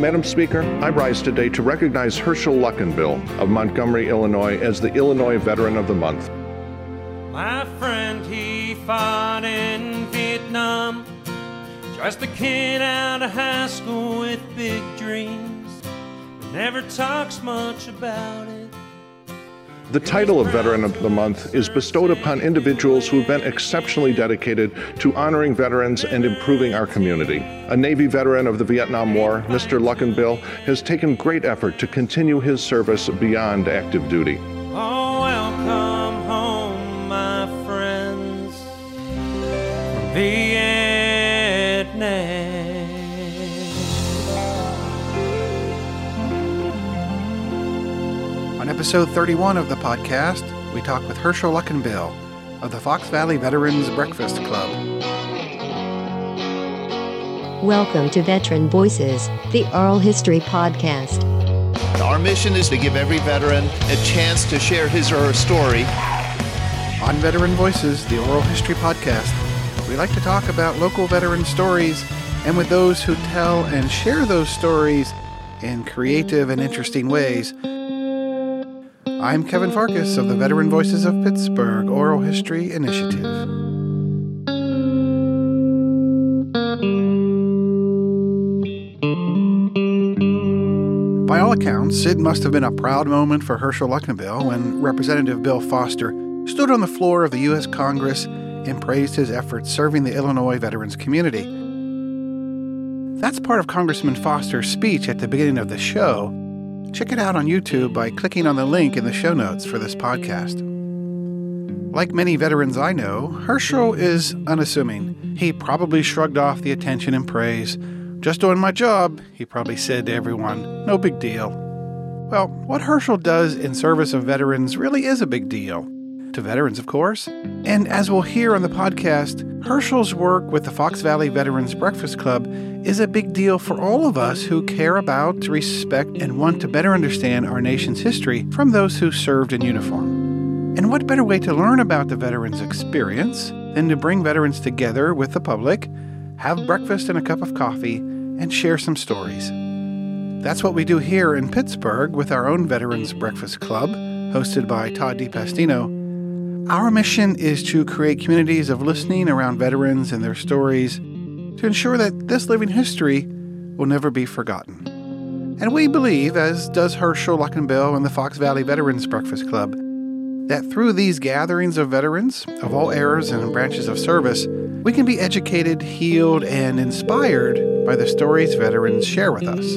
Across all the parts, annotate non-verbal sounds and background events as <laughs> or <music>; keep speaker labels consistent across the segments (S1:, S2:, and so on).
S1: Madam Speaker, I rise today to recognize Herschel Luckenbill of Montgomery, Illinois, as the Illinois Veteran of the Month.
S2: My friend, he fought in Vietnam. Just a kid out of high school with big dreams, but never talks much about it.
S1: The title of Veteran of the Month is bestowed upon individuals who have been exceptionally dedicated to honoring veterans and improving our community. A Navy veteran of the Vietnam War, Mr. Luckenbill has taken great effort to continue his service beyond active duty.
S2: Oh, welcome home, my friends from Vietnam.
S3: Episode 31 of the podcast, we talk with Herschel Luckenbill of the Fox Valley Veterans Breakfast Club.
S4: Welcome to Veteran Voices, the oral history podcast.
S5: Our mission is to give every veteran a chance to share his or her story.
S3: On Veteran Voices, the oral history podcast, we like to talk about local veteran stories and with those who tell and share those stories in creative and interesting ways. I'm Kevin Farkas of the Veteran Voices of Pittsburgh Oral History Initiative. By all accounts, it must have been a proud moment for Herschel Luckenbill when Representative Bill Foster stood on the floor of the U.S. Congress and praised his efforts serving the Illinois veterans community. That's part of Congressman Foster's speech at the beginning of the show. Check it out on YouTube by clicking on the link in the show notes for this podcast. Like many veterans I know, Herschel is unassuming. He probably shrugged off the attention and praise. Just doing my job, he probably said to everyone. No big deal. Well, what Herschel does in service of veterans really is a big deal. To veterans, of course. And as we'll hear on the podcast, Herschel's work with the Fox Valley Veterans Breakfast Club is a big deal for all of us who care about, respect, and want to better understand our nation's history from those who served in uniform. And what better way to learn about the veterans' experience than to bring veterans together with the public, have breakfast and a cup of coffee, and share some stories? That's what we do here in Pittsburgh with our own Veterans Breakfast Club, hosted by Todd DePastino. Our mission is to create communities of listening around veterans and their stories to ensure that this living history will never be forgotten. And we believe, as does Herschel Luckenbill and the Fox Valley Veterans Breakfast Club, that through these gatherings of veterans of all eras and branches of service, we can be educated, healed, and inspired by the stories veterans share with us.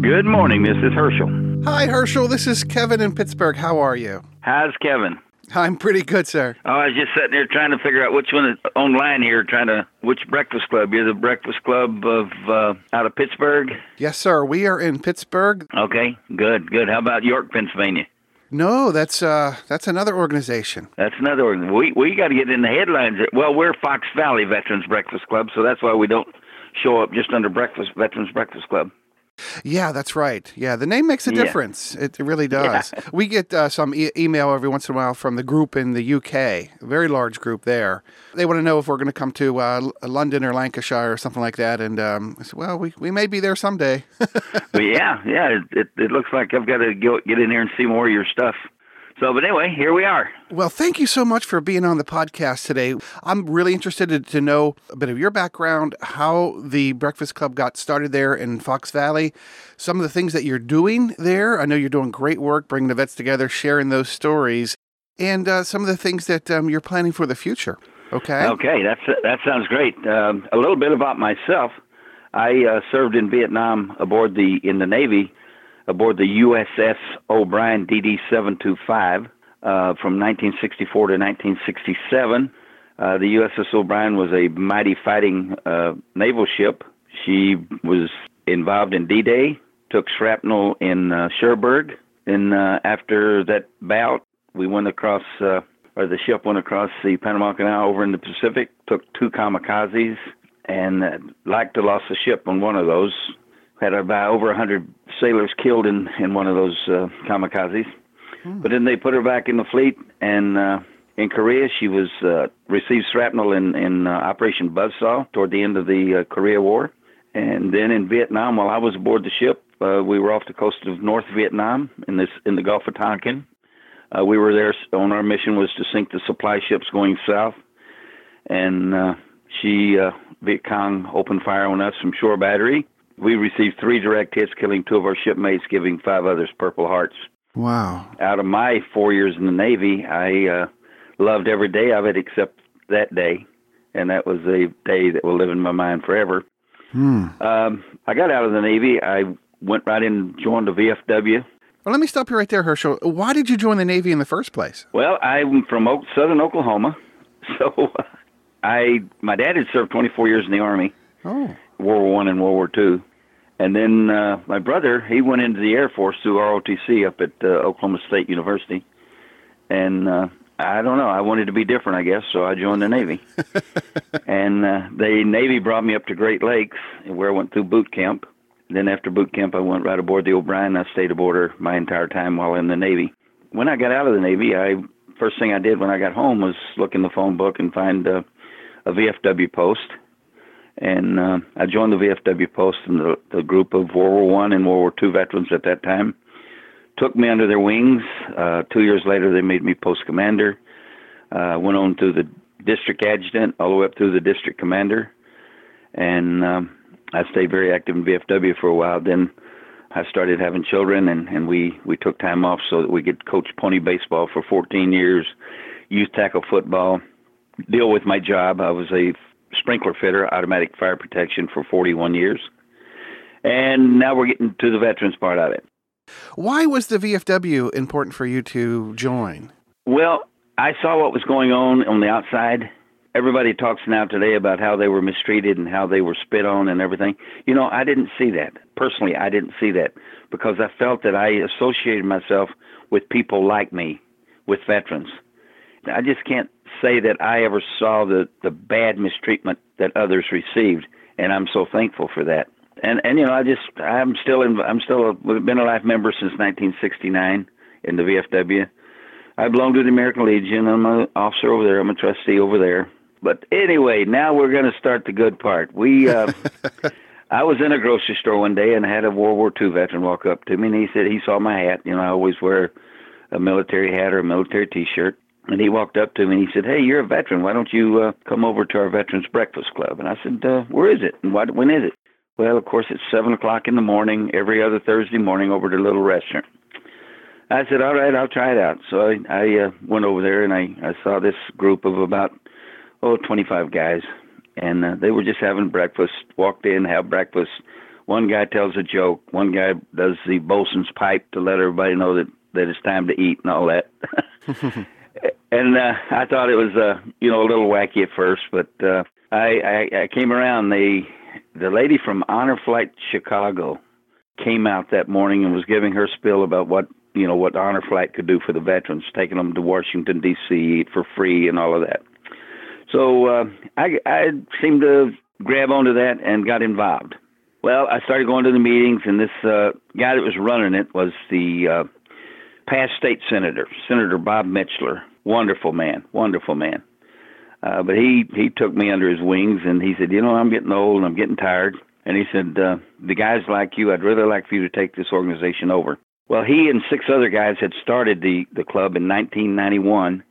S6: Good morning. This is Herschel.
S3: Hi, Herschel. This is Kevin in Pittsburgh. How are you?
S6: How's Kevin?
S3: I'm pretty good, sir.
S6: Oh, I was just sitting there trying to figure out which one is online here, trying to which breakfast club. You're the breakfast club of uh, out of Pittsburgh.
S3: Yes, sir. We are in Pittsburgh.
S6: Okay, good, good. How about York, Pennsylvania?
S3: No, that's uh, that's another organization.
S6: That's another one. We we got to get in the headlines. Well, we're Fox Valley Veterans Breakfast Club, so that's why we don't show up just under Breakfast Veterans Breakfast Club.
S3: Yeah, that's right. Yeah, the name makes a
S6: Yeah.
S3: difference. It really does. We get uh, some e- email every once in a while from the group in the UK, a very large group there. They want to know if we're going to come to uh, L- London or Lancashire or something like that. And um, I said, well, we, we may be there someday. <laughs>
S6: yeah, yeah, it, it it looks like I've got to go get in here and see more of your stuff. So, but anyway, here we are.
S3: Well, thank you so much for being on the podcast today. I'm really interested to, to know a bit of your background, how the Breakfast Club got started there in Fox Valley, some of the things that you're doing there. I know you're doing great work bringing the vets together, sharing those stories, and uh, some of the things that um, you're planning for the future. Okay.
S6: Okay, that's that sounds great. Um, a little bit about myself. I uh, served in Vietnam aboard the in the Navy aboard the USS O'Brien DD 725 uh, from 1964 to 1967. Uh, the USS O'Brien was a mighty fighting uh, naval ship. She was involved in D-Day, took shrapnel in uh, Cherbourg. And uh, after that bout, we went across, uh, or the ship went across the Panama Canal over in the Pacific, took two kamikazes, and uh, like to lost the ship on one of those. Had about over 100 sailors killed in, in one of those uh, kamikazes. But then they put her back in the fleet, and uh, In Korea, she was uh, received shrapnel in in uh, Operation Buzzsaw toward the end of the uh, Korea War, and then in Vietnam, while I was aboard the ship, uh, we were off the coast of North Vietnam in this in the Gulf of Tonkin. Uh, we were there on our mission was to sink the supply ships going south, and uh, she uh, Viet Cong opened fire on us from shore battery. We received three direct hits, killing two of our shipmates, giving five others Purple Hearts.
S3: Wow.
S6: Out of my four years in the Navy, I uh, loved every day of it except that day, and that was a day that will live in my mind forever.
S3: Hmm.
S6: Um, I got out of the Navy. I went right in and joined the VFW.
S3: Well, let me stop you right there, Herschel. Why did you join the Navy in the first place?
S6: Well, I'm from Oak, southern Oklahoma, <laughs> so I my dad had served 24 years in the Army,
S3: Oh.
S6: World War One and World War Two, and then uh, my brother he went into the Air Force through ROTC up at uh, Oklahoma State University, and uh, I don't know I wanted to be different I guess so I joined the Navy, <laughs> and uh, the Navy brought me up to Great Lakes where I went through boot camp. Then after boot camp I went right aboard the O'Brien. I stayed aboard her my entire time while in the Navy. When I got out of the Navy, I first thing I did when I got home was look in the phone book and find uh, a VFW post and uh, I joined the VFW post and the, the group of World War One and World War Two veterans at that time took me under their wings. Uh, two years later, they made me post commander. Uh, went on to the district adjutant, all the way up through the district commander, and um, I stayed very active in VFW for a while. Then I started having children, and, and we we took time off so that we could coach pony baseball for 14 years, youth tackle football, deal with my job. I was a sprinkler fitter, automatic fire protection for 41 years. And now we're getting to the veterans part of it.
S3: Why was the VFW important for you to join?
S6: Well, I saw what was going on on the outside. Everybody talks now today about how they were mistreated and how they were spit on and everything. You know, I didn't see that. Personally, I didn't see that because I felt that I associated myself with people like me, with veterans. I just can't say that I ever saw the the bad mistreatment that others received, and I'm so thankful for that. And and you know, I just I'm still in I'm still a, been a life member since 1969 in the VFW. I belong to the American Legion. I'm an officer over there. I'm a trustee over there. But anyway, now we're going to start the good part. We uh, <laughs> I was in a grocery store one day and had a World War II veteran walk up to me and he said he saw my hat. You know, I always wear a military hat or a military T-shirt. And he walked up to me and he said, "Hey, you're a veteran. Why don't you uh, come over to our Veterans Breakfast Club?" And I said, uh, "Where is it? And why, when is it?" Well, of course, it's seven o'clock in the morning every other Thursday morning over a little restaurant. I said, "All right, I'll try it out." So I, I uh, went over there and I, I saw this group of about oh 25 guys, and uh, they were just having breakfast. Walked in, have breakfast. One guy tells a joke. One guy does the bosun's pipe to let everybody know that that it's time to eat and all that. <laughs> and uh, I thought it was uh, you know a little wacky at first, but uh, I, I I came around. They the lady from Honor Flight Chicago came out that morning and was giving her spiel about what you know what Honor Flight could do for the veterans, taking them to Washington D.C. for free and all of that. So uh, I I seemed to grab onto that and got involved. Well, I started going to the meetings, and this uh, guy that was running it was the uh, past state senator, Senator Bob Mitchler. Wonderful man, wonderful man. Uh, but he he took me under his wings, and he said, you know, I'm getting old, I'm getting tired. And he said, uh, the guys like you, I'd really like for you to take this organization over. Well, he and six other guys had started the the club in 1991,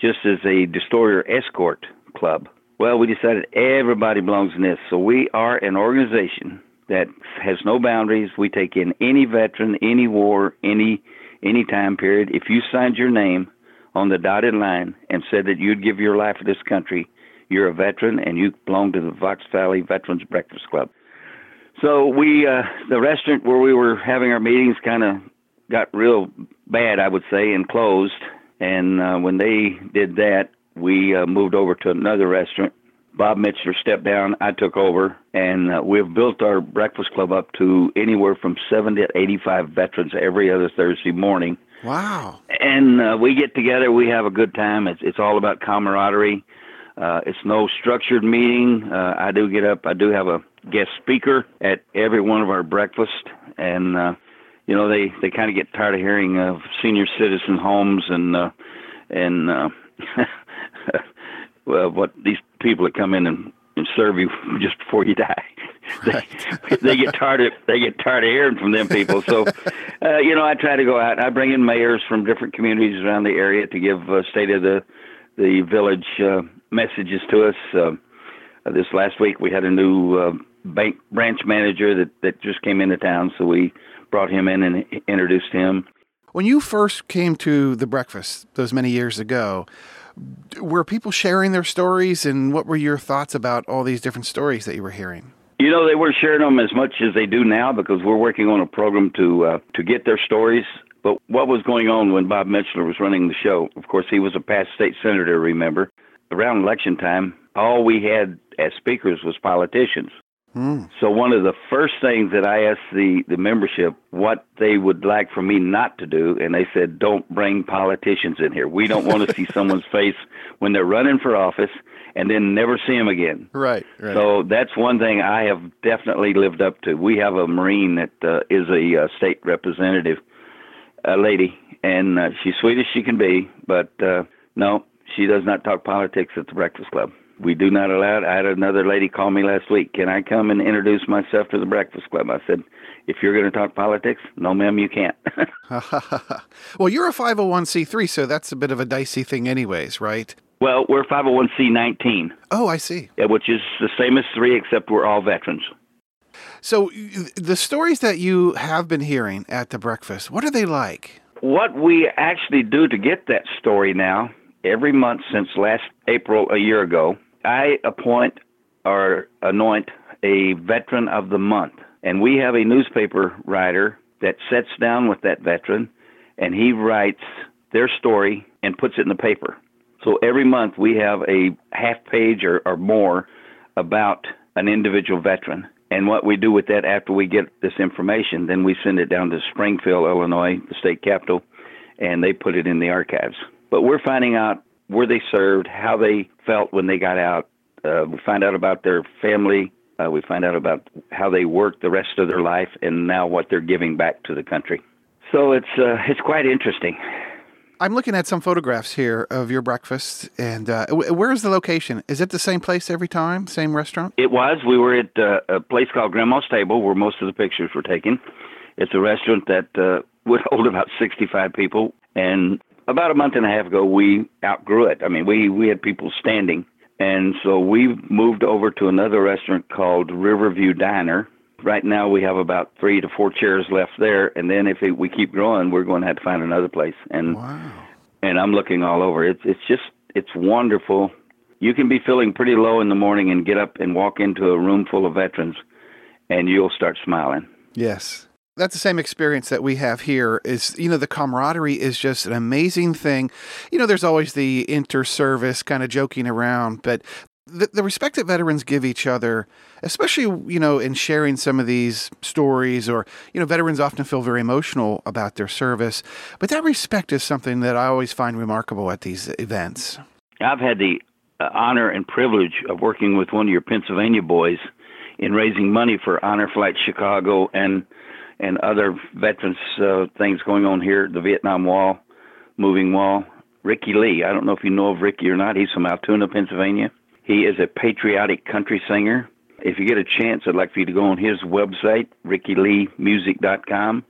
S6: just as a destroyer escort club. Well, we decided everybody belongs in this, so we are an organization that has no boundaries. We take in any veteran, any war, any any time period. If you signed your name on the dotted line and said that you'd give your life for this country, you're a veteran and you belong to the Fox Valley Veterans Breakfast Club. So we, uh, the restaurant where we were having our meetings, kind of got real bad, I would say, and closed. And uh, when they did that, we uh, moved over to another restaurant. Bob Mitchler stepped down. I took over, and uh, we've built our breakfast club up to anywhere from 70 to 85 veterans every other Thursday morning.
S3: Wow.
S6: And uh, we get together. We have a good time. It's it's all about camaraderie. Uh, it's no structured meeting. Uh, I do get up. I do have a guest speaker at every one of our breakfasts, and uh, you know they they kind of get tired of hearing of senior citizen homes and uh, and uh, <laughs> well, what these people that come in and, and serve you just before you die, <laughs> they, they get tired of they get tired of hearing from them people. So, <laughs> uh, you know, I try to go out. I bring in mayors from different communities around the area to give uh, state of the the village uh, messages to us. Uh, this last week, we had a new uh, bank branch manager that that just came into town, so we brought him in and introduced him.
S3: When you first came to the breakfast those many years ago, were people sharing their stories, and what were your thoughts about all these different stories that you were hearing?
S6: You know, they weren't sharing them as much as they do now because we're working on a program to uh, to get their stories. But what was going on when Bob Mitchler was running the show? Of course, he was a past state senator. Remember, around election time, all we had as speakers was politicians.
S3: Mm.
S6: So one of the first things that I asked the the membership what they would like for me not to do, and they said, "Don't bring politicians in here. We don't want to see <laughs> someone's face when they're running for office, and then never see them again."
S3: Right. Right.
S6: So that's one thing I have definitely lived up to. We have a Marine that uh, is a uh, state representative, a lady, and uh, she's sweet as she can be, but uh, no, she does not talk politics at the Breakfast Club we do not allow it. I had another lady call me last week. Can I come and introduce myself to the Breakfast Club? I said, if you're going to talk politics, no, ma'am, you can't. <laughs> <laughs>
S3: well, you're a 501c3, so that's a bit of a dicey thing, anyways, right?
S6: Well, we're 501c19.
S3: Oh, I see.
S6: Yeah, which is the same as three, except we're all veterans.
S3: So, the stories that you have been hearing at the breakfast, what are they like?
S6: What we actually do to get that story now, every month since last April, a year ago, I appoint or anoint a veteran of the month. And we have a newspaper writer that sits down with that veteran and he writes their story and puts it in the paper. So every month we have a half page or, or more about an individual veteran. And what we do with that after we get this information, then we send it down to Springfield, Illinois, the state capital, and they put it in the archives. But we're finding out where they served, how they felt when they got out. Uh, we find out about their family. Uh, we find out about how they worked the rest of their life, and now what they're giving back to the country. So it's uh, it's quite interesting.
S3: I'm looking at some photographs here of your breakfast, and uh, where is the location? Is it the same place every time? Same restaurant?
S6: It was. We were at uh, a place called Grandma's Table, where most of the pictures were taken. It's a restaurant that uh, would <laughs> hold about 65 people, and about a month and a half ago, we outgrew it. I mean, we we had people standing, and so we moved over to another restaurant called Riverview Diner. Right now, we have about three to four chairs left there, and then if it, we keep growing, we're going to have to find another place. And
S3: wow.
S6: and I'm looking all over. It's it's just it's wonderful. You can be feeling pretty low in the morning and get up and walk into a room full of veterans, and you'll start smiling.
S3: Yes that's the same experience that we have here is you know the camaraderie is just an amazing thing. You know there's always the inter-service kind of joking around but the, the respect that veterans give each other especially you know in sharing some of these stories or you know veterans often feel very emotional about their service but that respect is something that i always find remarkable at these events.
S6: I've had the uh, honor and privilege of working with one of your pennsylvania boys in raising money for honor flight chicago and and other veterans uh, things going on here, the Vietnam Wall, moving wall. Ricky Lee, I don't know if you know of Ricky or not. He's from Altoona, Pennsylvania. He is a patriotic country singer. If you get a chance, I'd like for you to go on his website, rickyleemusic.com,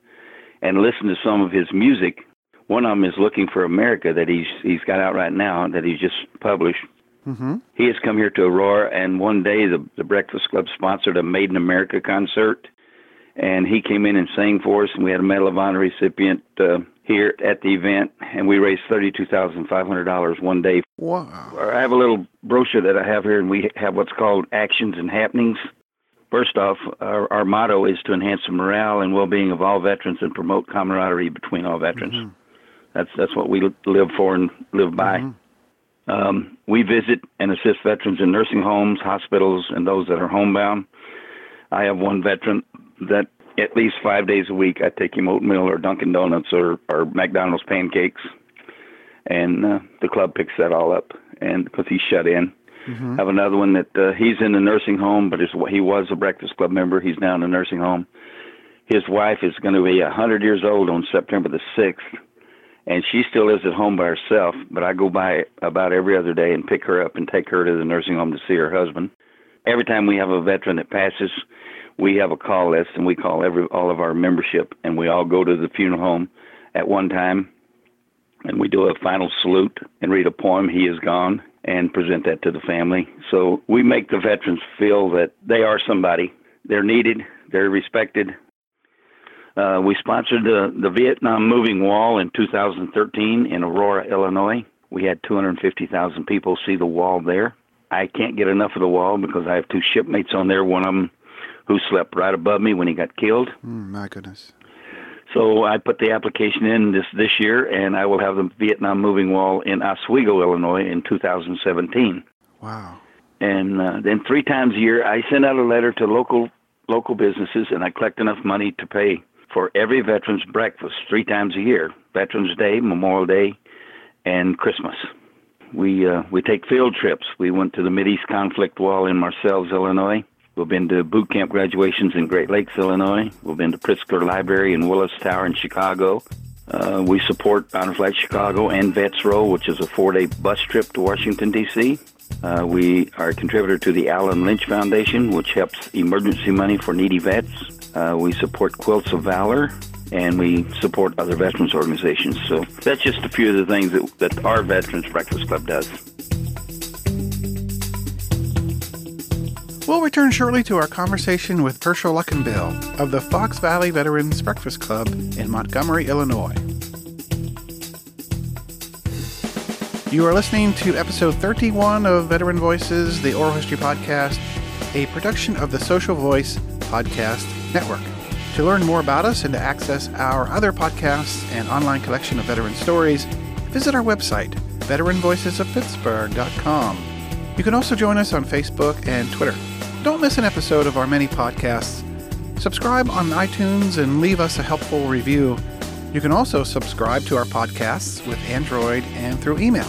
S6: and listen to some of his music. One of them is "Looking for America" that he's he's got out right now that he's just published.
S3: Mm-hmm.
S6: He has come here to Aurora, and one day the the Breakfast Club sponsored a Made in America concert and he came in and sang for us, and we had a Medal of Honor recipient uh, here at the event, and we raised thirty-two thousand five hundred dollars one day.
S3: Wow!
S6: I have a little brochure that I have here, and we have what's called actions and happenings. First off, our, our motto is to enhance the morale and well-being of all veterans and promote camaraderie between all veterans.
S3: Mm-hmm.
S6: That's that's what we live for and live by.
S3: Mm-hmm.
S6: Um, we visit and assist veterans in nursing homes, hospitals, and those that are homebound. I have one veteran that at least five days a week I take him oatmeal or Dunkin' Donuts or, or McDonald's pancakes, and uh, the club picks that all up, and because he's shut in.
S3: Mm-hmm.
S6: I have another one that uh, he's in a nursing home, but his, he was a Breakfast Club member. He's now in a nursing home. His wife is going to be a 100 years old on September the 6th, and she still lives at home by herself. But I go by about every other day and pick her up and take her to the nursing home to see her husband. Every time we have a veteran that passes, we have a call list, and we call every all of our membership, and we all go to the funeral home at one time, and we do a final salute and read a poem. He is gone, and present that to the family. So we make the veterans feel that they are somebody. They're needed. They're respected. Uh, we sponsored the, the Vietnam Moving Wall in 2013 in Aurora, Illinois. We had 250,000 people see the wall there. I can't get enough of the wall because I have two shipmates on there. One of them who slept right above me when he got killed.
S3: Mm, my goodness.
S6: So I put the application in this this year, and I will have the Vietnam Moving Wall in Oswego, Illinois, in 2017.
S3: Wow.
S6: And uh, then three times a year, I send out a letter to local local businesses, and I collect enough money to pay for every veterans breakfast three times a year: Veterans Day, Memorial Day, and Christmas. We uh, we take field trips. We went to the Mid East Conflict Wall in Marseilles, Illinois. We've been to boot camp graduations in Great Lakes, Illinois. We've been to Pritzker Library in Willis Tower in Chicago. Uh, we support Honor Flight Chicago and Vets Roll, which is a four-day bus trip to Washington, D.C. Uh, we are a contributor to the Allen Lynch Foundation, which helps emergency money for needy vets. Uh, we support Quilts of Valor, and we support other veterans organizations. So that's just a few of the things that, that our Veterans Breakfast Club does.
S3: We'll return shortly to our conversation with Herschel Luckenbill of the Fox Valley Veterans Breakfast Club in Montgomery, Illinois. You are listening to episode 31 of Veteran Voices, the Oral History Podcast, a production of the Social Voice Podcast Network. To learn more about us and to access our other podcasts and online collection of veteran stories, visit our website, veteranvoicesofpittsburgh.com. You can also join us on Facebook and Twitter. Don't miss an episode of our many podcasts. Subscribe on iTunes and leave us a helpful review. You can also subscribe to our podcasts with Android and through email.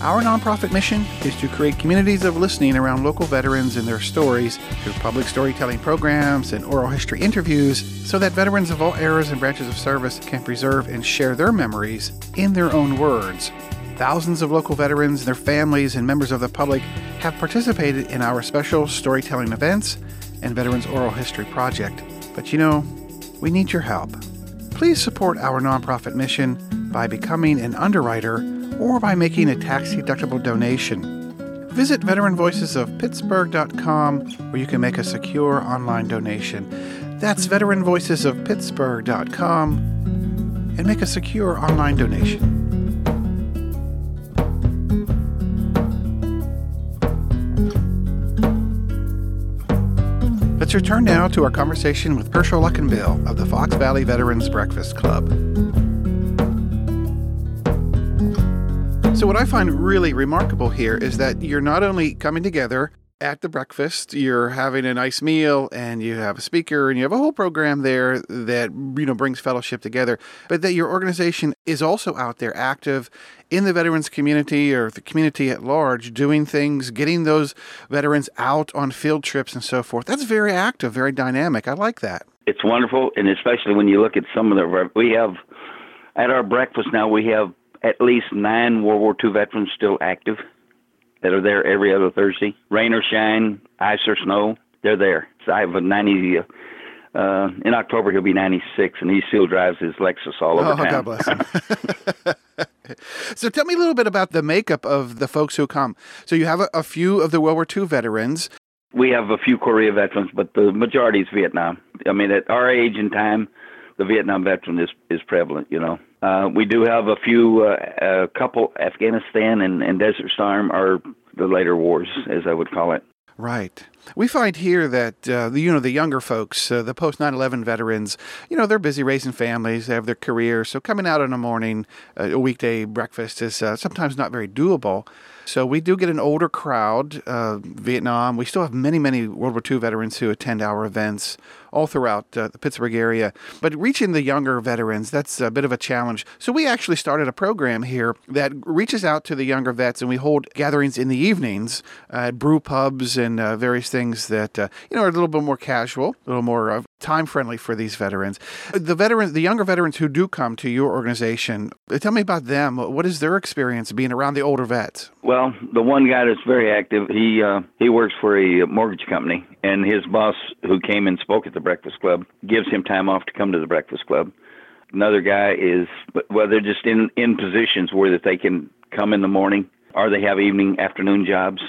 S3: Our nonprofit mission is to create communities of listening around local veterans and their stories through public storytelling programs and oral history interviews so that veterans of all eras and branches of service can preserve and share their memories in their own words. Thousands of local veterans, their families, and members of the public have participated in our special storytelling events and Veterans Oral History Project. But you know, we need your help. Please support our nonprofit mission by becoming an underwriter or by making a tax deductible donation. Visit veteranvoicesofpittsburgh.com where you can make a secure online donation. That's veteranvoicesofpittsburgh.com and make a secure online donation. Let's return now to our conversation with Herschel Luckenbill of the Fox Valley Veterans Breakfast Club. So, what I find really remarkable here is that you're not only coming together at the breakfast, you're having a nice meal, and you have a speaker, and you have a whole program there that you know brings fellowship together. But that your organization is also out there, active in the veterans community or the community at large, doing things, getting those veterans out on field trips and so forth. That's very active, very dynamic. I like that.
S6: It's wonderful, and especially when you look at some of the we have at our breakfast now we have at least nine World War II veterans still active that are there every other Thursday. Rain or shine, ice or snow, they're there. So I have a 90. Uh, in October, he'll be 96, and he still drives his Lexus all over
S3: oh,
S6: town.
S3: God bless him. <laughs> so tell me a little bit about the makeup of the folks who come. So you have a, a few of the World War II veterans.
S6: We have a few Korea veterans, but the majority is Vietnam. I mean, at our age and time, the Vietnam veteran is is prevalent. You know, uh, we do have a few, uh, a couple Afghanistan and, and Desert Storm are the later wars, as I would call it.
S3: Right. We find here that uh, the you know the younger folks, uh, the post 9/11 veterans, you know they're busy raising families, they have their careers, so coming out in the morning, uh, a weekday breakfast is uh, sometimes not very doable. So we do get an older crowd. Uh, Vietnam, we still have many many World War II veterans who attend our events all throughout uh, the Pittsburgh area. But reaching the younger veterans, that's a bit of a challenge. So we actually started a program here that reaches out to the younger vets, and we hold gatherings in the evenings at brew pubs and uh, various things that uh, you know are a little bit more casual, a little more uh, time friendly for these veterans. The veterans, the younger veterans who do come to your organization, tell me about them. What is their experience being around the older vets?
S6: Well, the one guy that's very active, he uh, he works for a mortgage company, and his boss, who came and spoke at the Breakfast Club, gives him time off to come to the Breakfast Club. Another guy is, well, they're just in in positions where that they can come in the morning, or they have evening, afternoon jobs.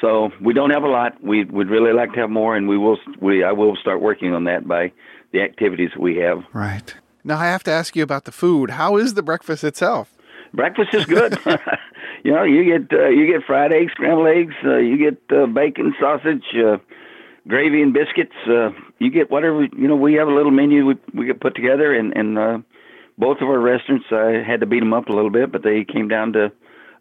S6: So we don't have a lot. We would really like to have more, and we will. We I will start working on that by the activities we have.
S3: Right. Now I have to ask you about the food. How is the breakfast itself?
S6: Breakfast is good. <laughs> <laughs> you know, you get uh, you get fried eggs, scrambled eggs, uh, you get uh, bacon, sausage, uh, gravy, and biscuits. Uh, you get whatever. You know, we have a little menu we we get put together, and and uh, both of our restaurants. I had to beat them up a little bit, but they came down to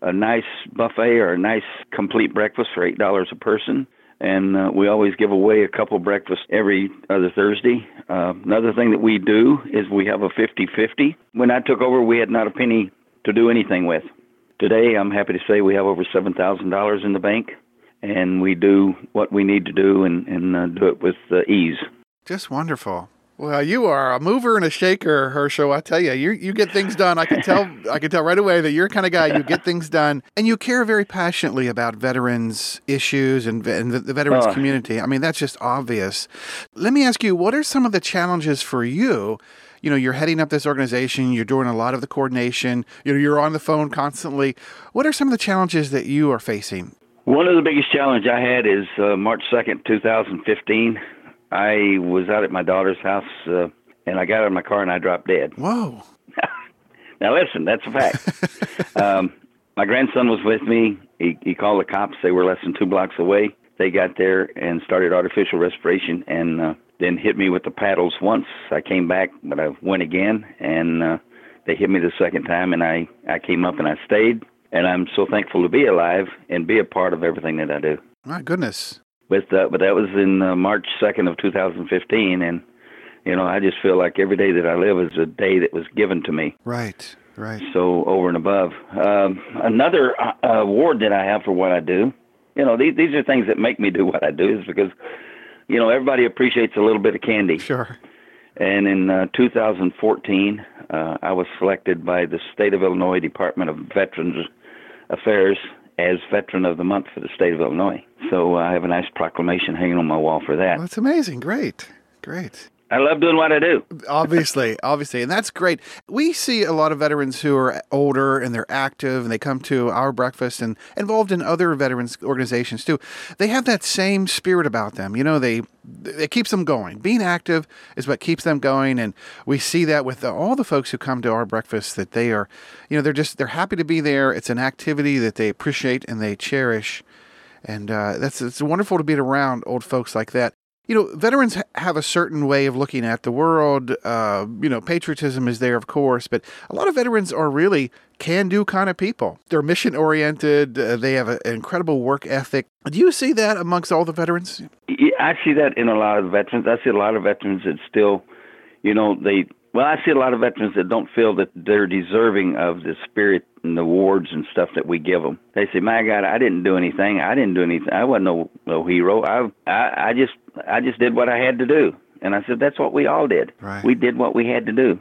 S6: a nice buffet or a nice complete breakfast for eight dollars a person. And uh, we always give away a couple breakfasts every other Thursday. Uh, another thing that we do is we have a 50-50. When I took over, we had not a penny to do anything with. Today, I'm happy to say we have over seven thousand dollars in the bank, and we do what we need to do and, and uh, do it with uh, ease.
S3: Just wonderful. Well, you are a mover and a shaker, Herschel. I tell you, you you get things done. I can tell. <laughs> I can tell right away that you're the kind of guy you get things done, and you care very passionately about veterans issues and, and the, the, veterans oh. community. I mean, that's just obvious. Let me ask you, what are some of the challenges for you? You know, you're heading up this organization. You're doing a lot of the coordination. You know, you're on the phone constantly. What are some of the challenges that you are facing?
S6: One of the biggest challenges I had is uh, March 2nd, 2015. I was out at my daughter's house, uh, and I got out of my car and I dropped dead. <laughs>
S3: Whoa!
S6: now listen, that's a fact. <laughs> um, my grandson was with me. He, he called the cops. They were less than two blocks away. They got there and started artificial respiration, and uh, then hit me with the paddles once. I came back, but I went again, and uh, they hit me the second time, and I I came up and I stayed. And I'm so thankful to be alive and be a part of everything that I do.
S3: My goodness.
S6: With uh, but that was in uh, March 2nd of 2015 and you know I just feel like every day that I live is a day that was given to me.
S3: Right right.
S6: So over and above. Um, another uh, award that I have for what I do you know these these are things that make me do what I do is because you know everybody appreciates a little bit of candy.
S3: Sure.
S6: And in uh, 2014 uh, I was selected by the state of Illinois Department of Veterans Affairs as Veteran of the Month for the state of Illinois. So uh, I have a nice proclamation hanging on my wall for that.
S3: Well, that's amazing. Great. Great.
S6: I love doing what I do.
S3: obviously, <laughs> obviously, and that's great. We see a lot of veterans who are older and they're active and they come to our breakfast and involved in other veterans organizations too. They have that same spirit about them. You know, they it keeps them going. Being active is what keeps them going, and we see that with all the folks who come to our breakfast that they are, you know, they're just they're happy to be there. It's an activity that they appreciate and they cherish, and uh, that's it's wonderful to be around old folks like that you know, veterans have a certain way of looking at the world. Uh, you know, patriotism is there, of course, but a lot of veterans are really can do kind of people. They're mission oriented, uh, they have a, an incredible work ethic. Do you see that amongst all the veterans?
S6: Yeah, I see that in a lot of veterans. I see a lot of veterans that still, you know, they well, I see a lot of veterans that don't feel that they're deserving of the spirit and the awards and stuff that we give them. They say, "My God, I didn't do anything. I didn't do anything. I wasn't no no hero. I I, I just I just did what I had to do." And I said, "That's what we all did.
S3: Right.
S6: We did what we had to do."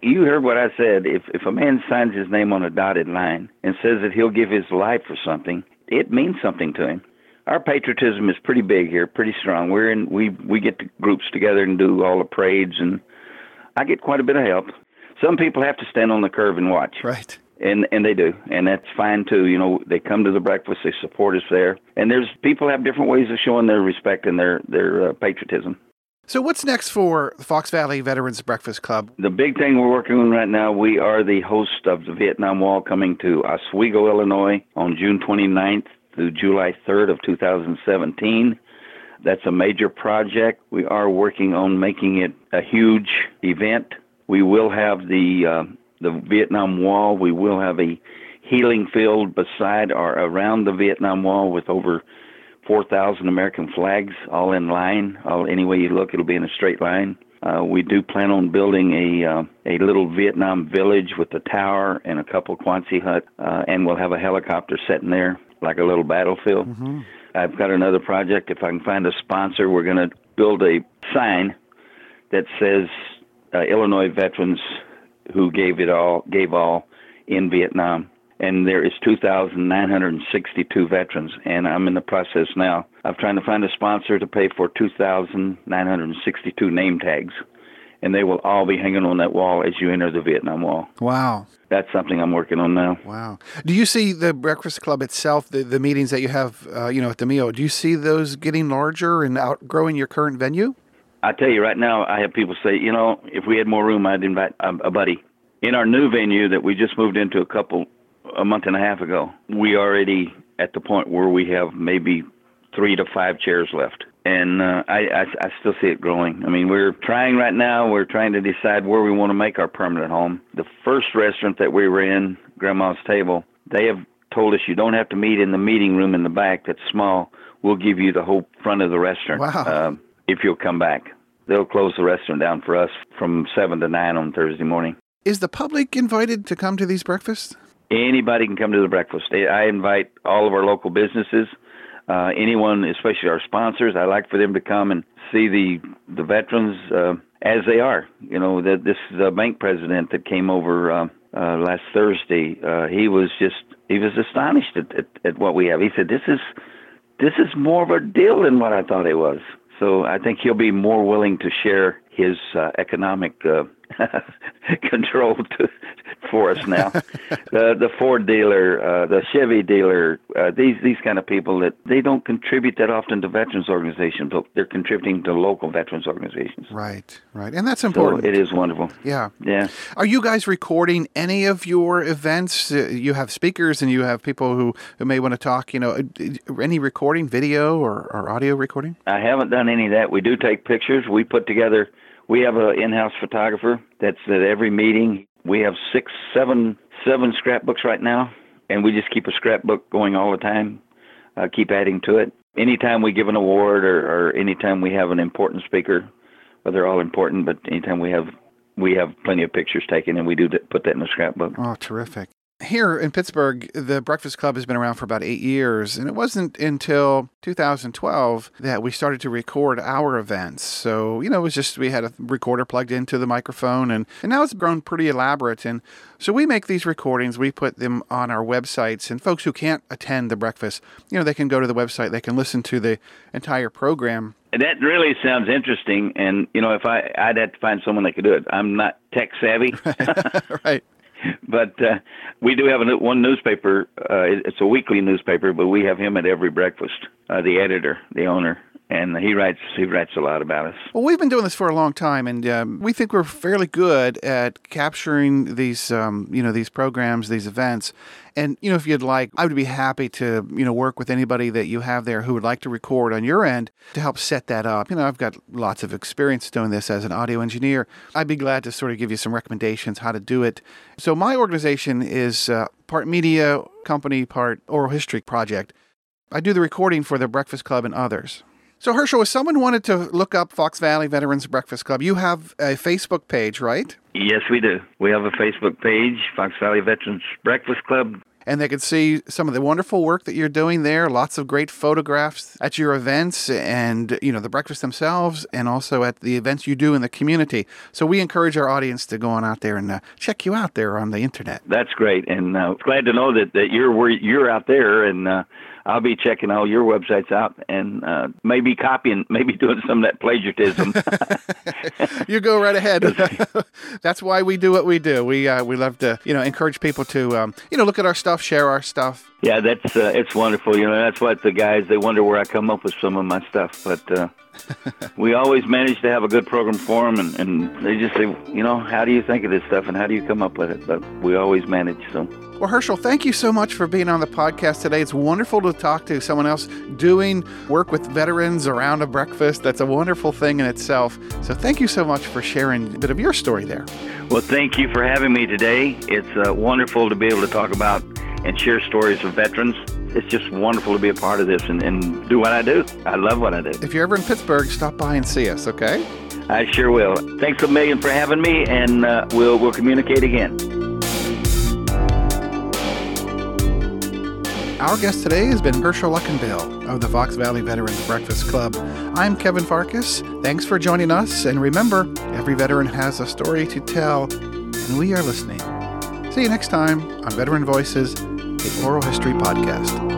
S6: You heard what I said. If if a man signs his name on a dotted line and says that he'll give his life for something, it means something to him our patriotism is pretty big here, pretty strong. We're in we we get the groups together and do all the parades and I get quite a bit of help. Some people have to stand on the curb and watch.
S3: Right.
S6: And and they do, and that's fine too. You know, they come to the breakfast, they support us there, and there's people have different ways of showing their respect and their their uh, patriotism.
S3: So, what's next for the Fox Valley Veterans Breakfast Club?
S6: The big thing we're working on right now, we are the host of the Vietnam Wall coming to Oswego, Illinois on June 29th through July 3rd of 2017. That's a major project. We are working on making it a huge event. We will have the uh, the Vietnam Wall. We will have a healing field beside or around the Vietnam Wall with over 4,000 American flags, all in line. All any way you look, it'll be in a straight line. Uh, we do plan on building a uh, a little Vietnam village with a tower and a couple Quonset hut, uh, and we'll have a helicopter sitting there like a little battlefield. Mm-hmm. I've got another project. If I can find a sponsor, we're going to build a sign that says uh, Illinois veterans who gave it all gave all in Vietnam and there is 2,962 veterans. And I'm in the process now of trying to find a sponsor to pay for 2,962 name tags. And they will all be hanging on that wall as you enter the Vietnam Wall.
S3: Wow.
S6: That's something I'm working on now.
S3: Wow. Do you see the Breakfast Club itself, the, the meetings that you have, uh, you know, at the meal, do you see those getting larger and outgrowing your current venue?
S6: I tell you right now, I have people say, you know, if we had more room, I'd invite a, a buddy. In our new venue that we just moved into a couple a month and a half ago. We already at the point where we have maybe three to five chairs left. And uh, I, I, I still see it growing. I mean, we're trying right now. We're trying to decide where we want to make our permanent home. The first restaurant that we were in, Grandma's Table, they have told us you don't have to meet in the meeting room in the back. That's small. We'll give you the whole front of the restaurant
S3: wow. uh,
S6: if you'll come back. They'll close the restaurant down for us from seven to nine on Thursday morning.
S3: Is the public invited to come to these breakfasts?
S6: Anybody can come to the breakfast. I invite all of our local businesses, uh, anyone, especially our sponsors. I like for them to come and see the the veterans uh, as they are. You know, that this the bank president that came over uh, uh, last Thursday. Uh, he was just he was astonished at, at, at what we have. He said, "This is this is more of a deal than what I thought it was." So I think he'll be more willing to share his uh, economic uh, <laughs> control for us now. <laughs> the the Ford dealer, uh, the Chevy dealer, uh, these these kind of people that they don't contribute that often to veterans organizations, but they're contributing to local veterans organizations.
S3: Right, right, and that's important.
S6: So it is wonderful.
S3: Yeah,
S6: yeah.
S3: Are you guys recording any of your events? Uh, you have speakers and you have people who, who may want to talk. You know, uh, any recording, video or, or audio recording?
S6: I haven't done any of that. We do take pictures. We put together we have an in-house photographer that's at every meeting. We have six, seven, seven scrapbooks right now, and we just keep a scrapbook going all the time. Uh, keep adding to it. Anytime we give an award, or, or anytime we have an important speaker, well, they're all important, but anytime we have we have plenty of pictures taken, and we do put that in the scrapbook.
S3: Oh, terrific! Here in Pittsburgh, the Breakfast Club has been around for about eight years, and it wasn't until 2012 that we started to record our events. So, you know, it was just we had a recorder plugged into the microphone, and, and now it's grown pretty elaborate. And so we make these recordings, we put them on our websites, and folks who can't attend the breakfast, you know, they can go to the website, they can listen to the entire program.
S6: That really sounds interesting, and you know, if I I'd have to find someone that could do it. I'm not tech savvy, <laughs>
S3: right? <laughs>
S6: but uh, we do have a, one newspaper. Uh, it's a weekly newspaper, but we have him at every breakfast. Uh, the editor, the owner, and he writes he writes a lot about us.
S3: Well, we've been doing this for a long time, and um, we think we're fairly good at capturing these um, you know these programs, these events. And you know, if you'd like, I would be happy to you know work with anybody that you have there who would like to record on your end to help set that up. You know, I've got lots of experience doing this as an audio engineer. I'd be glad to sort of give you some recommendations how to do it. So my organization is uh, part media company, part oral history project. I do the recording for the Breakfast Club and others. So, Herschel, if someone wanted to look up Fox Valley Veterans Breakfast Club, you have a Facebook page, right?
S6: Yes, we do. We have a Facebook page, Fox Valley Veterans Breakfast Club.
S3: And they can see some of the wonderful work that you're doing there, lots of great photographs at your events and, you know, the breakfast themselves and also at the events you do in the community. So we encourage our audience to go on out there and uh, check you out there on the internet.
S6: That's great. And uh, glad to know that, that you're you're out there and uh, I'll be checking all your websites out and uh, maybe copying, maybe doing some of that plagiarism. <laughs>
S3: you go right ahead. <laughs> <laughs> That's why we do what we do. We uh, we love to you know encourage people to um, you know look at our stuff, share our stuff.
S6: Yeah, that's uh, it's wonderful. You know, that's what the guys they wonder where I come up with some of my stuff, but. Uh, we always manage to have a good program for them, and, and they just say, you know, how do you think of this stuff and how do you come up with it? But we always manage. So
S3: well, Herschel, thank you so much for being on the podcast today. It's wonderful to talk to someone else doing work with veterans around a breakfast. That's a wonderful thing in itself. So, thank you so much for sharing a bit of your story there.
S6: Well, thank you for having me today. It's uh, wonderful to be able to talk about and share stories of veterans. It's just wonderful to be a part of this and, and do what I do. I love what I do.
S3: If you're ever in Pittsburgh, stop by and see us, okay?
S6: I sure will. Thanks a million for having me, and uh, we'll we'll communicate again.
S3: Our guest today has been Herschel Luckenbill of the Fox Valley Veterans Breakfast Club. I'm Kevin Farkas. Thanks for joining us, and remember, every veteran has a story to tell, and we are listening. See you next time on Veteran Voices, the Oral History Podcast.